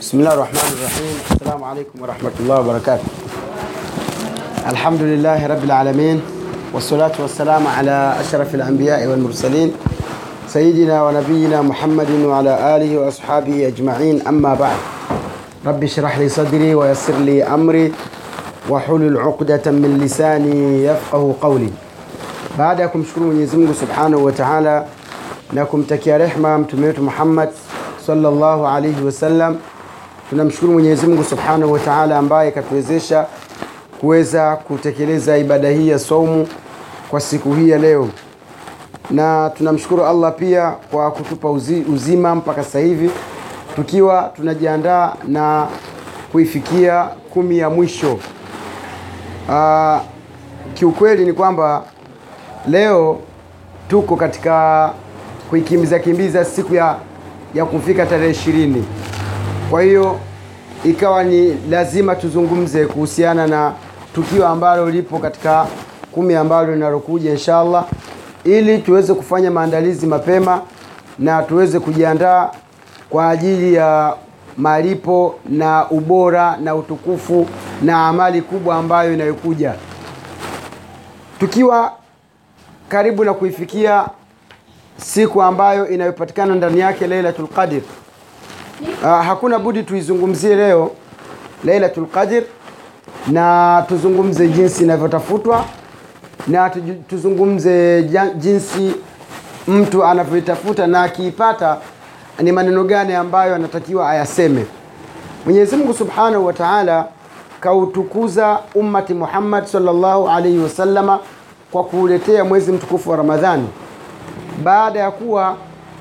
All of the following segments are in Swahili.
بسم الله الرحمن الرحيم السلام عليكم ورحمة الله وبركاته الحمد لله رب العالمين والصلاة والسلام على أشرف الأنبياء والمرسلين سيدنا ونبينا محمد وعلى آله وأصحابه أجمعين أما بعد رب اشرح لي صدري ويسر لي أمري وحلل عقدة من. Baada ya kumshukuru Mwenyezi Mungu Subhanahu wa Ta'ala. Na kumtakia rehma mtume wetu Muhammad sallallahu alaihi wasallam, tunamshukuru Mwenyezi Mungu Subhanahu wa Ta'ala ambaye katuwezesha kuweza kutekeleza ibada hii ya saumu kwa siku hii ya leo, na tunamshukuru Allah pia kwa kutupa uzi, uzima mpaka sasa hivi tukiwa tunajiandaa na kuifikia kumi ya mwisho. Aa, kiukweli ni kwamba leo tuko katika kuikimbiza kimbiza siku ya, ya kufika tarehe ishirini. Kwa hiyo ikawa ni lazima tuzungumze kuhusiana na tukio ambalo lipo katika kumi ambalo linalokuja inshallah, ili tuweze kufanya maandalizi mapema na tuweze kujiandaa kwa ajili ya malipo na ubora na utukufu na amali kubwa ambayo inayokuja tukiwa karibu na kuifikia siku ambayo inayopatikana ndani yake Lailatul Qadr. Uh, hakuna budi tuizungumzie leo Lailatul Qadr na tuzungumze jinsi inavyotafutwa na tuzungumze jinsi mtu anavyoitafuta na akiipata ni maneno gani ambayo anatakiwa ayaseme. Mwenyezi Mungu Subhanahu wa Ta'ala kautukuza ummati Muhammad sallallahu alaihi wasallama kwa kuuletea mwezi mtukufu wa Ramadhani baada ya kuwa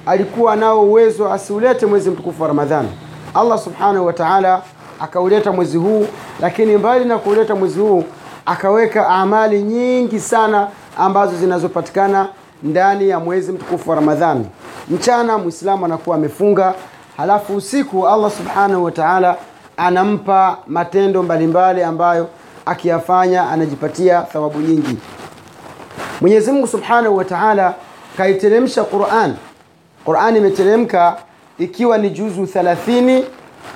alikuwa nao uwezo asiulete mwezi mtukufu wa Ramadhani. Allah Subhanahu wa Ta'ala akauleta mwezi huu, lakini mbali na kuuleta mwezi huu akaweka amali nyingi sana ambazo zinazopatikana ndani ya mwezi mtukufu wa Ramadhani. Mchana Muislamu anakuwa amefunga, halafu usiku Allah Subhanahu wa Ta'ala anampa matendo mbalimbali ambayo akiyafanya anajipatia thawabu nyingi. Mwenyezi Mungu Subhanahu wa Ta'ala kaiteremsha Qur'an. Qur'an imeteremka ikiwa ni juzu 30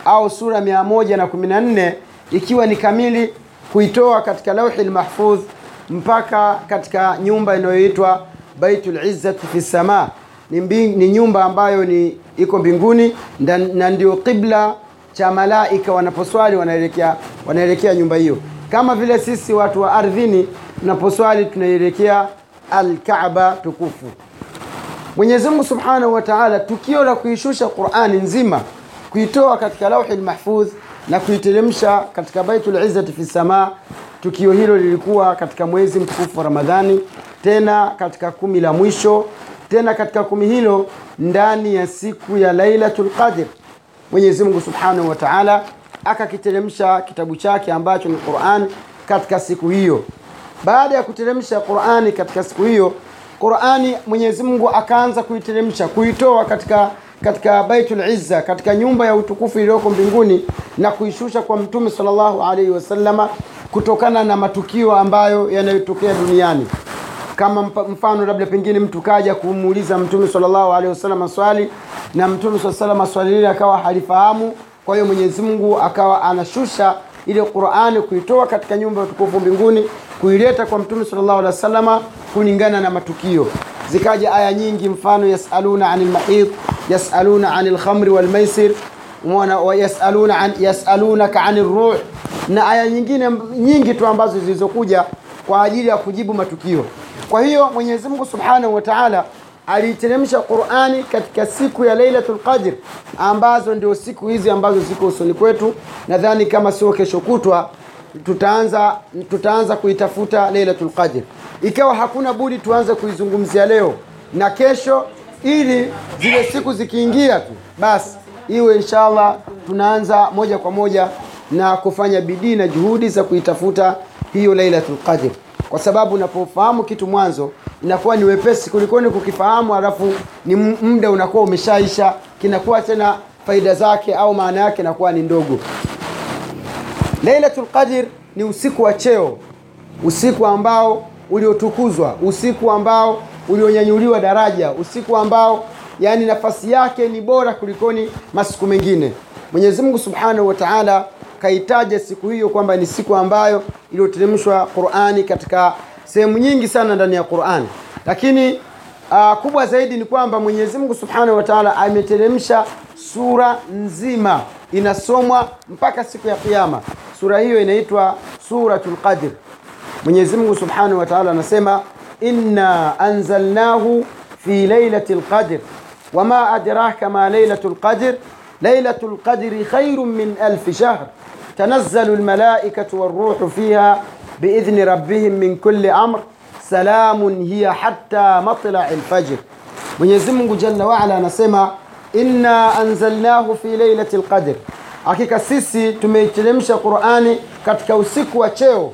au sura 114 ikiwa ni kamili kuitoa katika lauhi lmahfudh mpaka katika nyumba inayoitwa Baitul Izzati fi sama. Ni, ni nyumba ambayo ni iko mbinguni na ndio qibla cha malaika wanaposwali wanaelekea wanaelekea nyumba hiyo, kama vile sisi watu wa ardhini tunaposwali tunaelekea Al-Kaaba tukufu. Mwenyezi Mungu Subhanahu wa Ta'ala tukio la kuishusha Qur'ani nzima kuitoa katika lauhi mahfudh na kuiteremsha katika Baitul Izzati fi sama, tukio hilo lilikuwa katika mwezi mtukufu wa Ramadhani, tena katika kumi la mwisho, tena katika kumi hilo ndani ya siku ya Lailatul Qadr. Mwenyezi Mungu Subhanahu wa Ta'ala akakiteremsha kitabu chake ambacho ni Qur'an katika siku hiyo. Baada ya kuteremsha Qur'ani katika siku hiyo, Qur'ani Mwenyezi Mungu akaanza kuiteremsha, kuitoa katika katika Baitul Izza, katika nyumba ya utukufu iliyoko mbinguni na kuishusha kwa Mtume sallallahu alaihi wasallama kutokana na matukio ambayo yanayotokea duniani. Kama mfano labda pengine mtu kaja kumuuliza mtume sallallahu alaihi wasallam swali na mtume sallallahu alaihi wasallam swali lile akawa halifahamu kwa hiyo Mwenyezi Mungu akawa anashusha ile Qur'ani kuitoa katika nyumba ya utukufu mbinguni kuileta kwa mtume sallallahu alaihi wasallam kulingana na matukio zikaja aya nyingi mfano yasaluna anil mahid yasaluna anil khamri wal maisir umeona wa an yasalunaka anir ruh na aya nyingine nyingi tu ambazo zilizokuja kwa ajili ya kujibu matukio. Kwa hiyo Mwenyezi Mungu Subhanahu wa Ta'ala aliiteremsha Qur'ani katika siku ya Lailatul Qadr ambazo ndio siku hizi ambazo ziko usoni kwetu. Nadhani kama sio kesho kutwa tutaanza tutaanza kuitafuta Lailatul Qadr. Ikawa hakuna budi tuanze kuizungumzia leo na kesho ili zile siku zikiingia tu basi iwe inshallah tunaanza moja kwa moja na kufanya bidii na juhudi za kuitafuta hiyo Lailatul Qadr, kwa sababu unapofahamu kitu mwanzo inakuwa ni wepesi kulikoni kukifahamu halafu ni muda unakuwa umeshaisha, kinakuwa tena faida zake au maana yake inakuwa ni ndogo. Lailatul Qadr ni usiku wa cheo, usiku ambao uliotukuzwa, usiku ambao ulionyanyuliwa daraja, usiku ambao yani nafasi yake ni bora kulikoni masiku mengine. Mwenyezi mungu subhanahu wa taala kaitaja siku hiyo kwamba ni siku ambayo iliyoteremshwa qurani katika sehemu nyingi sana ndani ya qurani lakini uh, kubwa zaidi ni kwamba mwenyezi mungu subhanahu wa taala ameteremsha sura nzima inasomwa mpaka siku ya kiama sura hiyo inaitwa suratul qadr mwenyezi mungu subhanahu wa taala anasema inna anzalnahu fi lailati lqadr wama adraka ma lailatu lqadr lailatu lqadri khairu min alfi shahr tanazzalu lmalaikatu walruhu fiha biidhni rabbihim min kulli amr salamun hiya hatta matlai lfajr mwenyezi mungu jalla waala anasema inna anzalnahu fi lailati lqadr hakika sisi tumeiteremsha qurani katika usiku wa cheo.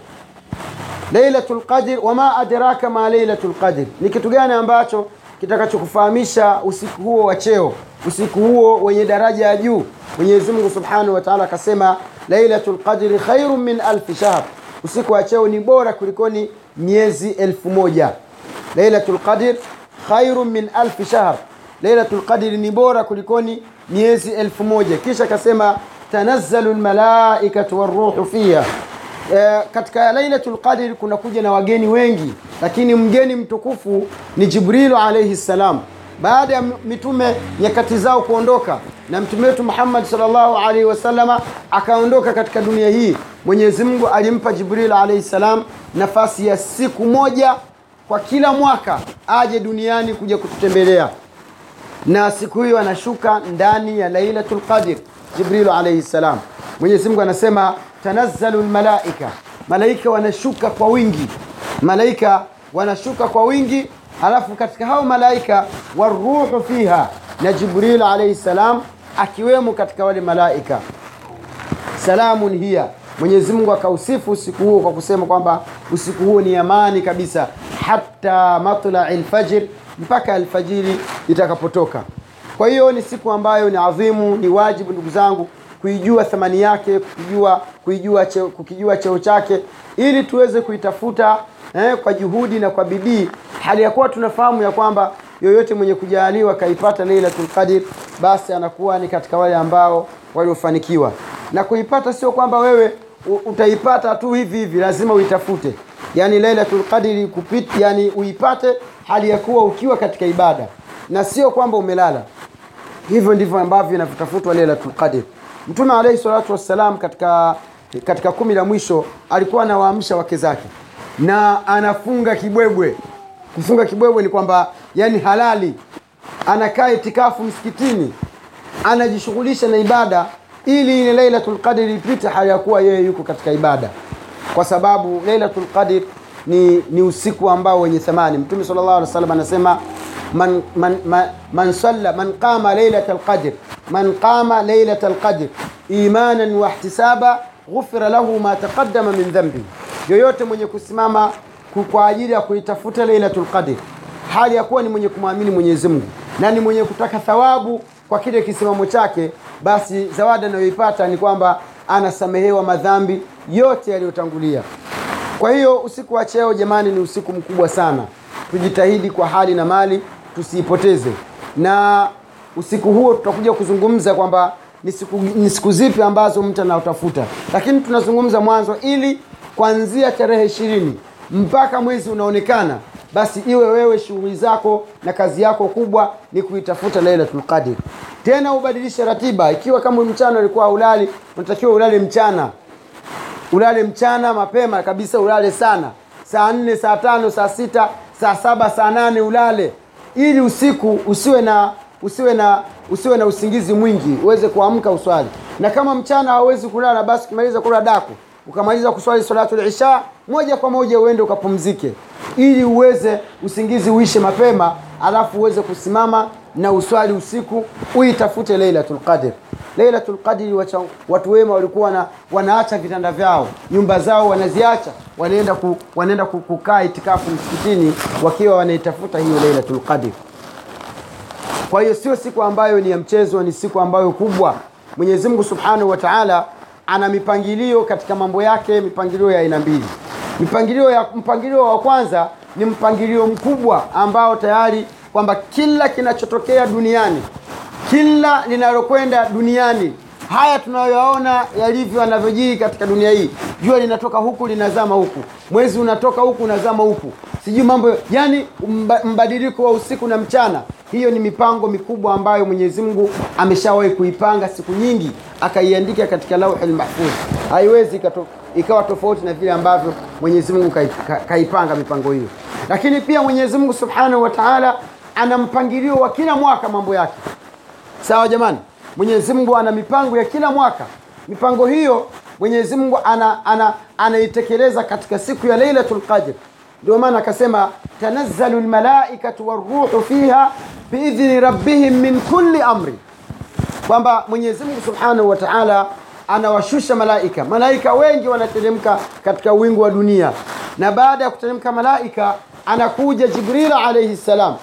Lailatul qadr wama adraka ma lailatul qadr. Ni kitu gani ambacho kitakachokufahamisha usiku huo wa cheo? Usiku huo wenye daraja ya juu. Mwenyezi mungu subhanahu wa taala akasema lailatul qadri khairun min alfi shahr. Usiku wa cheo ni bora kulikoni miezi elfu moja. Lailatul qadr khairun min alfi shahr lailatul qadri ni bora kulikoni miezi elfu moja. Kisha akasema tanazzalu lmalaikatu waruhu fiha. E, katika lailatul qadr kuna kuja na wageni wengi lakini mgeni mtukufu ni jibrilu alaihi ssalam baada ya mitume nyakati zao kuondoka na mtume wetu muhammad salllahu alaihi wasalama akaondoka katika dunia hii mwenyezi mungu alimpa jibril alaihi salam nafasi ya siku moja kwa kila mwaka aje duniani kuja kututembelea na siku hiyo anashuka ndani ya lailatul qadr jibrilu alaihi salam. Mwenyezi mungu anasema tanazzalu lmalaika malaika wanashuka kwa wingi. Malaika wanashuka kwa wingi halafu katika hao malaika waruhu fiha. Na jibril alaihi salam akiwemo katika wale malaika. Salamun hiya. Mwenyezi mungu akausifu usiku huo kwa kusema kwamba usiku huo ni amani kabisa. Hata matlai lfajr mpaka alfajiri itakapotoka. Kwa hiyo ni siku ambayo ni adhimu ni wajibu ndugu zangu kuijua thamani yake kukijua kuijua cheo, kukijua cheo chake ili tuweze kuitafuta eh, kwa juhudi na kwa bidii. Hali ya kuwa tunafahamu ya kwamba yoyote mwenye kujaaliwa kaipata lailatul qadr basi anakuwa ni katika wale ambao waliofanikiwa. Na kuipata sio kwamba wewe utaipata tu hivi hivi lazima uitafute. Yani lailatul Qadr kupita yani uipate hali ya kuwa ukiwa katika ibada na sio kwamba umelala. Hivyo ndivyo ambavyo inavyotafutwa lailatul qadr. Mtume alaihi salatu wassalam katika katika kumi la mwisho alikuwa anawaamsha wake zake na anafunga kibwebwe. Kufunga kibwebwe ni kwamba yani halali. Anakaa itikafu msikitini anajishughulisha na ibada ili ile lailatul qadri ipite hali ya kuwa yeye yuko katika ibada. Kwa sababu lailatul qadr ni, ni usiku ambao wenye thamani. Mtume sallallahu alaihi wasallam anasema man, man, man, man salla man qama lailat alqadr man qama lailat alqadr imanan wa ihtisaba ghufira lahu ma taqaddama min dhanbi. Yoyote mwenye kusimama kwa ajili ya kuitafuta lailatul qadr hali ya kuwa ni mwenye kumwamini Mwenyezi Mungu na ni mwenye kutaka thawabu kwa kile kisimamo chake basi zawadi anayoipata ni kwamba anasamehewa madhambi yote yaliyotangulia kwa hiyo usiku wa cheo jamani ni usiku mkubwa sana. Tujitahidi kwa hali na mali tusiipoteze. Na usiku huo tutakuja kuzungumza kwamba ni siku, zipi ambazo mtu anaotafuta lakini tunazungumza mwanzo ili kuanzia tarehe ishirini mpaka mwezi unaonekana basi iwe wewe shughuli zako na kazi yako kubwa ni kuitafuta lailatul qadr. Tena ubadilishe ratiba. Ikiwa kama mchana ulikuwa ulali unatakiwa ulale mchana ulale mchana mapema kabisa ulale sana. Saa nne saa tano saa sita saa saba saa nane ulale. Ili usiku usiwe na usiwe na usiwe na usingizi mwingi uweze kuamka uswali. Na kama mchana hauwezi kulala basi ukimaliza kula daku ukamaliza kuswali salatul isha moja kwa moja uende ukapumzike. Ili uweze usingizi uishe mapema alafu uweze kusimama na uswali usiku uitafute lailatul qadr lailatul qadri watu wema walikuwa na, wanaacha vitanda vyao. Nyumba zao wanaziacha. Wanaenda ku, wanaenda kukaa itikafu msikitini wakiwa wanaitafuta hiyo lailatul Qadri. kwa hiyo sio siku ambayo ni ya mchezo ni siku ambayo kubwa. Mwenyezi mungu subhanahu wa taala ana mipangilio katika mambo yake mipangilio ya aina mbili. Mipangilio ya mpangilio wa kwanza ni mpangilio mkubwa ambao tayari kwamba kila kinachotokea duniani kila linalokwenda duniani haya tunayoyaona yalivyo yanavyojiri katika dunia hii. Jua linatoka huku linazama huku. Mwezi unatoka huku unazama huku. Sijui mambo yani mba, mbadiliko wa usiku na mchana. Hiyo ni mipango mikubwa ambayo mwenyezi mungu ameshawahi kuipanga siku nyingi akaiandika katika lauhi lmahfudh haiwezi ikawa tofauti na vile ambavyo mwenyezi mungu kaipanga mipango hiyo. Lakini pia mwenyezi mungu subhanahu wa taala ana mpangilio wa kila mwaka mambo yake sawa jamani mwenyezi mungu ana mipango ya kila mwaka. Mipango hiyo mwenyezi mungu ana, ana, anaitekeleza katika siku ya lailatul qadr. Ndio maana akasema tanazzalu lmalaikatu waruhu fiha biidhni rabbihim min kulli amri. Kwamba mwenyezi mungu subhanahu wa taala anawashusha malaika. Malaika wengi wanateremka katika wingu wa dunia. Na baada ya kuteremka malaika anakuja jibril alaihi ssalam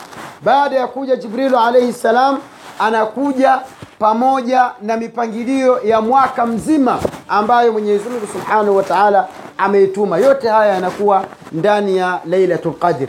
baada ya kuja jibrilu alaihi ssalam anakuja pamoja na mipangilio ya mwaka mzima ambayo mwenyezi mungu subhanahu wa taala ameituma. Yote haya yanakuwa ndani ya lailatul qadr.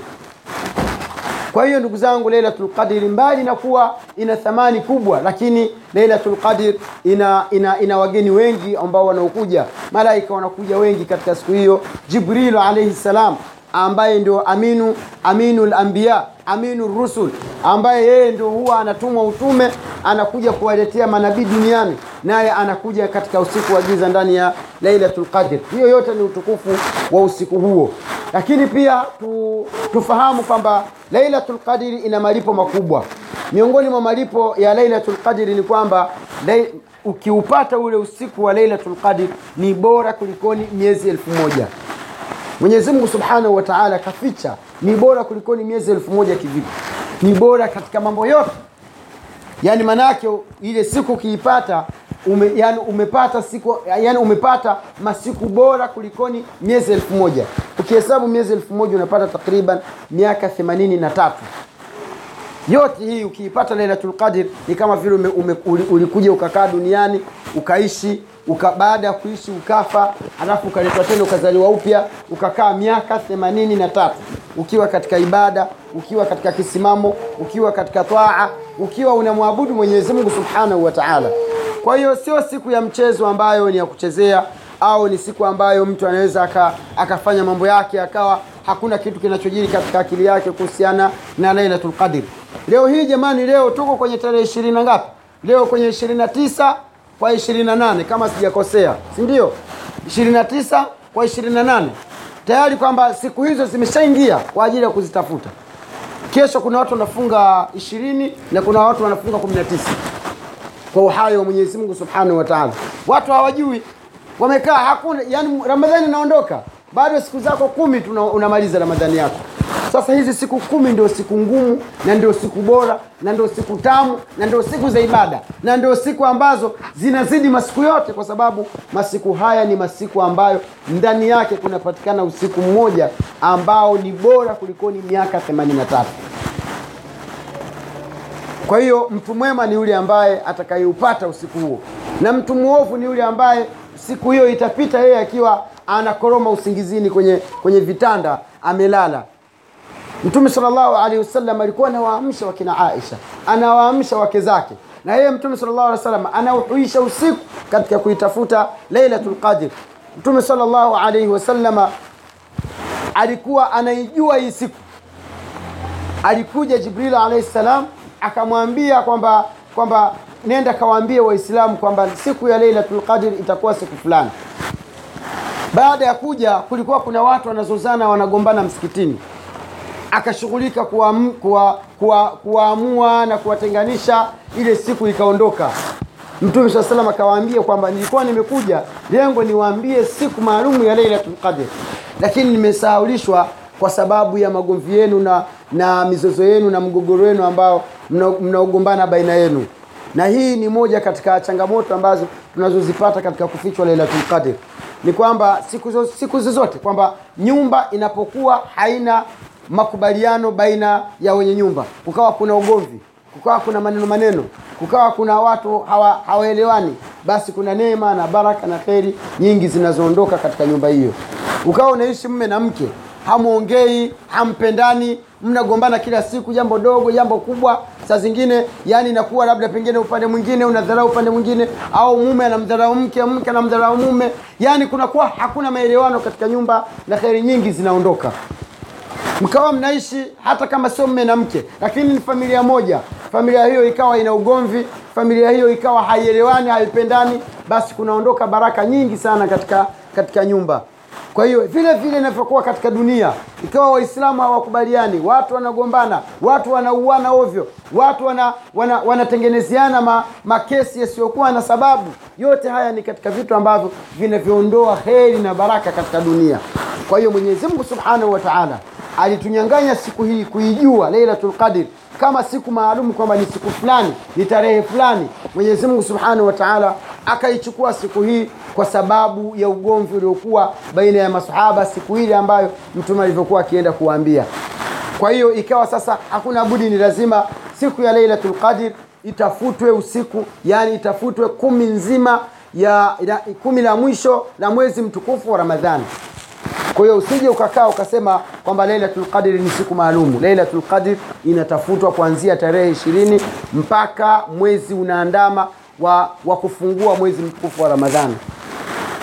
Kwa hiyo ndugu zangu lailatul qadri mbali na kuwa ina thamani kubwa lakini lailatul qadr ina, ina, ina wageni wengi ambao wanaokuja. Malaika wanakuja wengi katika siku hiyo. Jibrilu alaihi salam ambaye ndio aminu aminul anbiya aminu rusul ambaye yeye ndio huwa anatumwa utume anakuja kuwaletea manabii duniani naye anakuja katika usiku wa giza ndani ya lailatul qadr. Hiyo yote ni utukufu wa usiku huo. Lakini pia tu, tufahamu kwamba lailatul qadri ina malipo makubwa. Miongoni mwa malipo ya lailatul qadri ni kwamba lay, ukiupata ule usiku wa lailatul qadri ni bora kulikoni miezi elfu moja mwenyezi mungu subhanahu wa taala kaficha ni bora kulikoni miezi elfu moja kivipi? Ni bora katika mambo yote. Yani manake ile siku ukiipata ume, yani umepata siku yani umepata masiku bora kulikoni miezi elfu moja. Ukihesabu miezi elfu moja unapata takriban miaka themanini na tatu yote hii ukiipata lailatul qadr ni kama vile ulikuja ukakaa duniani ukaishi uka, baada ya kuishi ukafa alafu ukaletwa tena ukazaliwa upya ukakaa miaka themanini na tatu. Ukiwa katika ibada ukiwa katika kisimamo ukiwa katika twaa ukiwa unamwabudu mwenyezi mungu subhanahu wa taala. Kwa hiyo sio siku ya mchezo ambayo ni ya kuchezea au ni siku ambayo mtu anaweza aka, akafanya mambo yake akawa hakuna kitu kinachojiri katika akili yake kuhusiana na lailatul qadr leo hii jamani leo tuko kwenye tarehe ishirini na ngapi? Leo kwenye ishirini na tisa kwa ishirini na nane kama sijakosea si ndio? Ishirini na tisa kwa ishirini na nane. Tayari kwamba siku hizo zimeshaingia kwa ajili ya kuzitafuta. Kesho kuna watu wanafunga ishirini na kuna watu wanafunga kumi na tisa. Kwa uhai wa Mwenyezi Mungu Subhanahu wa Ta'ala. Watu hawajui, wamekaa hakuna, yani Ramadhani inaondoka, bado siku zako kumi tu unamaliza Ramadhani yako. Sasa hizi siku kumi ndio siku ngumu na ndio siku bora na ndio siku tamu na ndio siku za ibada na ndio siku ambazo zinazidi masiku yote, kwa sababu masiku haya ni masiku ambayo ndani yake kunapatikana usiku mmoja ambao ni bora kulikoni miaka 83. Kwa hiyo mtu mwema ni yule ambaye atakayeupata usiku huo, na mtu mwovu ni yule ambaye siku hiyo itapita yeye akiwa anakoroma usingizini kwenye, kwenye vitanda amelala. Mtume sallallahu alaihi wasallam alikuwa anawaamsha wakina Aisha, anawaamsha wake zake, na yeye Mtume sallallahu alaihi wasallam anauhuisha usiku katika kuitafuta Lailatul Qadr. Mtume sallallahu alaihi wasallam alikuwa anaijua hii siku. Alikuja jibril alaihi salam akamwambia kwamba kwamba nenda kawaambie waislamu kwamba siku ya lailatul qadr itakuwa siku fulani. Baada ya kuja kulikuwa kuna watu wanazozana wanagombana msikitini akashughulika kuwaamua kuwa- kuwa- kuwaamua na kuwatenganisha ile siku ikaondoka. Mtume saa salam akawaambia kwamba nilikuwa nimekuja lengo niwaambie siku maalumu ya lailatul qadr. Lakini nimesahaulishwa kwa sababu ya magomvi yenu na, na mizozo yenu na mgogoro wenu ambao mnaogombana baina yenu. Na hii ni moja katika changamoto ambazo tunazozipata katika kufichwa lailatul qadr. Ni kwamba siku zozote kwamba nyumba inapokuwa haina makubaliano baina ya wenye nyumba. Kukawa kuna ugomvi kukawa kuna maneno maneno kukawa kuna watu hawa, hawaelewani basi kuna neema na baraka na kheri nyingi zinazoondoka katika nyumba hiyo. Ukawa unaishi mme na mke hamwongei hampendani mnagombana kila siku jambo dogo jambo kubwa saa zingine yani inakuwa labda pengine upande mwingine unadharau upande mwingine au mume anamdharau mke mke anamdharau mume. Yani kunakuwa hakuna maelewano katika nyumba na kheri nyingi zinaondoka mkawa mnaishi hata kama sio mme na mke lakini ni familia moja. Familia hiyo ikawa ina ugomvi familia hiyo ikawa haielewani haipendani basi kunaondoka baraka nyingi sana katika katika nyumba. Kwa hiyo vile vile inavyokuwa katika dunia ikawa waislamu hawakubaliani watu wanagombana watu wanauana ovyo watu wana, wana, wanatengenezeana ma, makesi yasiyokuwa na sababu yote haya ni katika vitu ambavyo vinavyoondoa heri na baraka katika dunia. Kwa hiyo mwenyezi mungu subhanahu wa taala alitunyanganya siku hii kuijua lailatul qadr kama siku maalum kwamba ni siku fulani ni tarehe fulani. Mwenyezi mungu subhanahu wa taala akaichukua siku hii kwa sababu ya ugomvi uliokuwa baina ya masahaba siku ile ambayo mtume alivyokuwa akienda kuwaambia. Kwa hiyo ikawa sasa hakuna budi ni lazima siku ya lailatul qadr itafutwe usiku yani itafutwe kumi nzima ya, kumi la mwisho la mwezi mtukufu wa ramadhani kwa hiyo usije ukakaa ukasema kwamba lailatul Qadr ni siku maalumu. Lailatul qadr inatafutwa kuanzia tarehe ishirini mpaka mwezi unaandama wa, wa kufungua mwezi mtukufu wa ramadhani.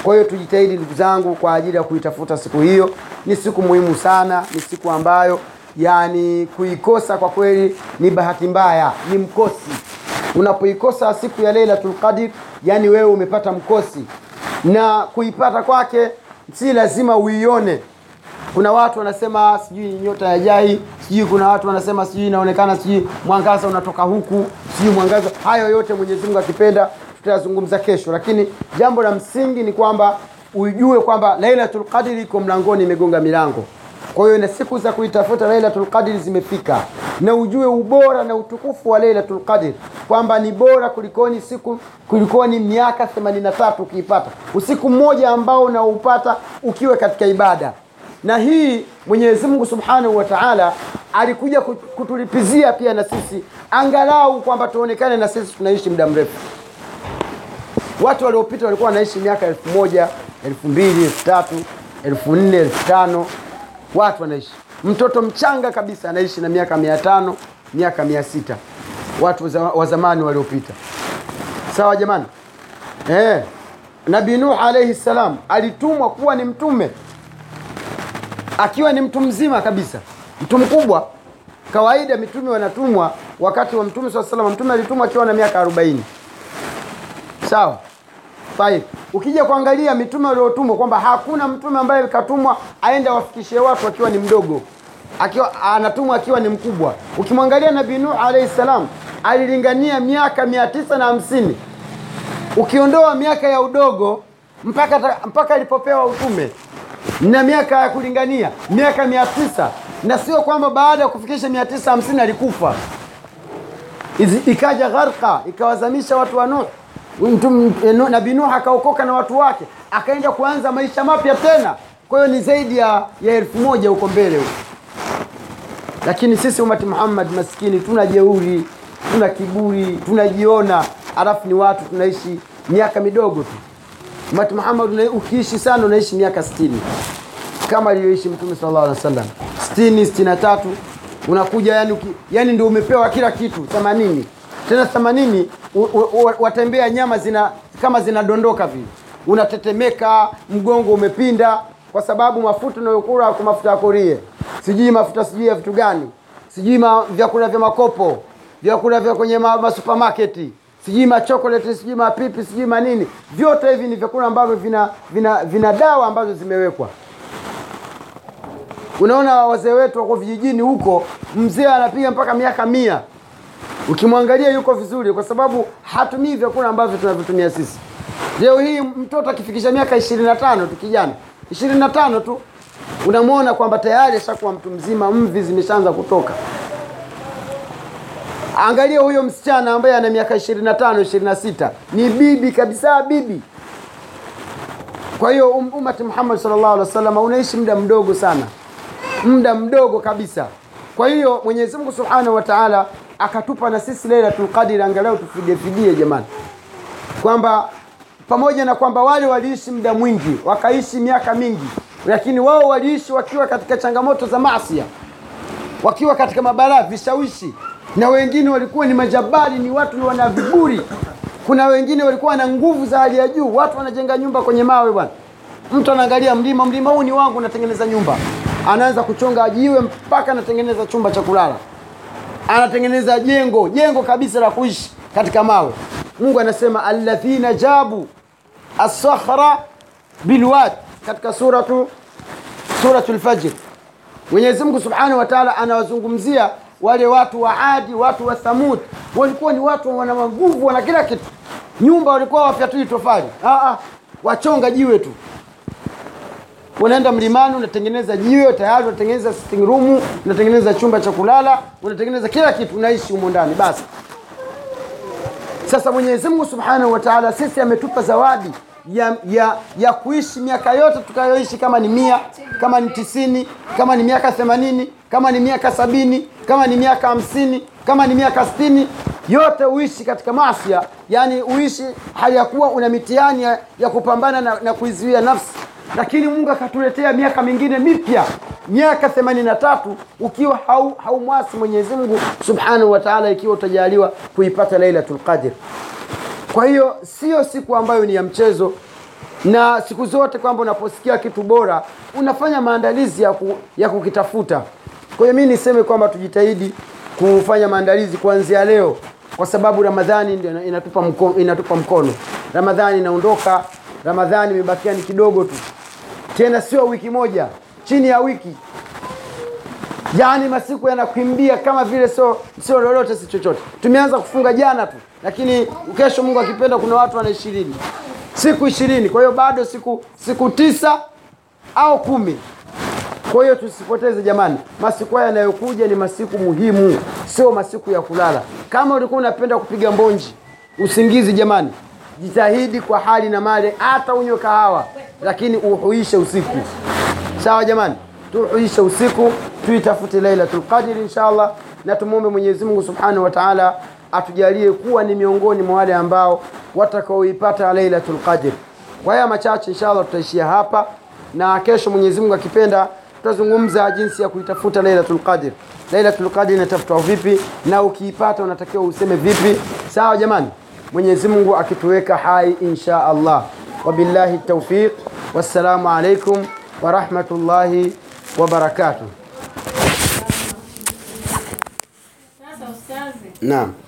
Kwa hiyo tujitahidi ndugu zangu kwa ajili ya kuitafuta siku hiyo. Ni siku muhimu sana ni siku ambayo yani kuikosa kwa kweli ni bahati mbaya ni mkosi. Unapoikosa siku ya lailatul qadr yani wewe umepata mkosi. Na kuipata kwake si lazima uione. Kuna watu wanasema sijui nyota ya jai sijui kuna watu wanasema sijui inaonekana sijui mwangaza unatoka huku sijui mwangaza. Hayo yote mwenyezi mungu akipenda tutayazungumza kesho. Lakini jambo la msingi ni kwamba ujue kwamba lailatul qadri iko mlangoni imegonga milango kwa hiyo na siku za kuitafuta lailatul Qadr zimefika. Na ujue ubora na utukufu wa lailatul qadr kwamba ni bora kulikoni siku kulikoni miaka 83 ukiipata. Usiku mmoja ambao unaupata ukiwa katika ibada. Na hii mwenyezi mungu subhanahu wa taala alikuja kutulipizia pia na sisi angalau kwamba tuonekane na sisi tunaishi muda mrefu. Watu waliopita walikuwa wanaishi miaka elfu moja elfu mbili elfu tatu elfu nne elfu tano watu wanaishi. Mtoto mchanga kabisa anaishi na miaka mia tano miaka mia sita. Watu wa zamani waliopita. Sawa jamani? Eh. nabii nuh alaihi salam alitumwa kuwa ni mtume. Akiwa ni mtu mzima kabisa. Mtu mkubwa. Kawaida mitume wanatumwa wakati wa mtume saa salam mtume alitumwa akiwa na miaka arobaini. Sawa Fine. ukija kuangalia mitume waliotumwa kwamba hakuna mtume ambaye katumwa aende awafikishie watu akiwa ni mdogo. Akiwa anatumwa akiwa ni mkubwa. Ukimwangalia nabii nuh alayhi salam alilingania miaka mia tisa na hamsini. Ukiondoa miaka ya udogo mpaka mpaka alipopewa utume na miaka ya kulingania miaka mia tisa. Na sio kwamba baada ya kufikisha mia tisa hamsini alikufa. Ikaja gharka ikawazamisha watu wa nuh nabii nuh akaokoka na watu wake akaenda kuanza maisha mapya tena. Kwa hiyo ni zaidi ya, ya elfu moja huko mbele huko. Lakini sisi umati muhammad maskini tuna jeuri tuna kiburi tunajiona. Alafu ni watu tunaishi miaka midogo tu. Umati muhammad ukiishi sana unaishi miaka sitini. Kama aliyoishi mtume sallallahu alaihi wasallam. Sitini sitini na tatu unakuja yani, yani ndio umepewa kila kitu themanini tena themanini watembea nyama zina kama zinadondoka vile. Unatetemeka mgongo umepinda kwa sababu mafuta unayokula kwa mafuta ya korie sijui mafuta sijui ya vitu gani. Sijui ma, vyakula vya makopo vyakula vya kwenye ma, masupermarketi sijui machokoleti sijui mapipi sijui manini vyote hivi ni vyakula ambavyo vina, vina, vina dawa ambazo zimewekwa. Unaona wazee wetu wako vijijini huko mzee anapiga mpaka miaka mia ukimwangalia yuko vizuri kwa sababu hatumii vyakula ambavyo tunavyotumia sisi. Leo hii mtoto akifikisha miaka ishirini na tano tu kijana ishirini na tano tu unamwona kwamba tayari ashakuwa mtu mzima mvi zimeshaanza kutoka. Angalia huyo msichana ambaye ana miaka ishirini na tano ishirini na sita. Ni bibi kabisa bibi. Kwa hiyo um, umati muhammad sallallahu alaihi wasallam unaishi muda mdogo sana. Muda mdogo kabisa. Kwa hiyo mwenyezi mungu subhanahu wa taala akatupa na sisi lailatul Qadr angalau tufidie jamani. Kwamba pamoja na kwamba wale waliishi muda mwingi wakaishi miaka mingi lakini wao waliishi wakiwa katika changamoto za maasi, wakiwa katika mabalaa vishawishi na wengine walikuwa ni majabari, ni watu wana viburi. Kuna wengine walikuwa na nguvu za hali ya juu watu wanajenga nyumba kwenye mawe bwana. Mtu anaangalia mlima mlima huu ni wangu natengeneza nyumba. Anaanza kuchonga jiwe mpaka anatengeneza chumba cha kulala anatengeneza jengo jengo kabisa la kuishi katika mawe. Mungu anasema alladhina jabu assakhra bilwad katika suratu suratu lfajr mwenyezi mungu subhanahu wa taala anawazungumzia wale watu wa adi watu wa thamud. Walikuwa ni watu wana nguvu wana kila kitu. Nyumba walikuwa wafyatui tofali. Ah, ah, wachonga jiwe tu unaenda mlimani unatengeneza jiwe tayari unatengeneza sitting room unatengeneza chumba cha kulala unatengeneza kila kitu unaishi humo ndani basi. Sasa mwenyezi mungu subhanahu wa taala sisi ametupa zawadi ya, ya, ya kuishi miaka yote tukayoishi kama ni mia kama ni tisini kama ni miaka themanini kama ni miaka sabini kama ni miaka hamsini kama ni miaka sitini yote uishi katika maasia, yani uishi hali ya kuwa una mitihani ya, ya kupambana na, na kuizuia nafsi lakini mungu akatuletea miaka mingine mipya miaka themanini na tatu ukiwa hau, haumwasi mwenyezi mungu subhanahu wa taala ikiwa utajaliwa kuipata lailatul qadr. Kwa hiyo sio siku ambayo ni ya mchezo na siku zote kwamba unaposikia kitu bora unafanya maandalizi ya, ku, ya kukitafuta. Kwa hiyo mi niseme kwamba tujitahidi kufanya maandalizi kuanzia leo kwa sababu ramadhani ndio inatupa mkono, inatupa mkono. Ramadhani inaondoka ramadhani imebakia ni kidogo tu tena sio wiki moja chini ya wiki. Yaani masiku yanakimbia kama vile sio sio lolote si chochote. Tumeanza kufunga jana tu lakini kesho mungu akipenda kuna watu wana ishirini. Siku ishirini kwa hiyo bado siku siku tisa au kumi. Kwa hiyo tusipoteze jamani. Masiku haya yanayokuja ni masiku muhimu sio masiku ya kulala. Kama ulikuwa unapenda kupiga mbonji usingizi jamani jitahidi kwa hali na mali hata unywe kahawa lakini uhuishe usiku. Sawa jamani? Tuhuishe usiku tuitafute lailatul Qadr inshallah na tumwombe mwenyezi mungu subhanahu wa taala atujalie kuwa ni miongoni mwa wale ambao watakaoipata lailatul qadr. Kwa haya machache inshallah tutaishia hapa na kesho mwenyezi mungu akipenda tutazungumza jinsi ya kuitafuta lailatul qadr. Lailatul qadr inatafutwa vipi na ukiipata unatakiwa useme vipi? Sawa jamani? Mwenyezi mungu akituweka hai insha allah وبالله التوفيق والسلام عليكم ورحمة الله وبركاته. نعم. نعم.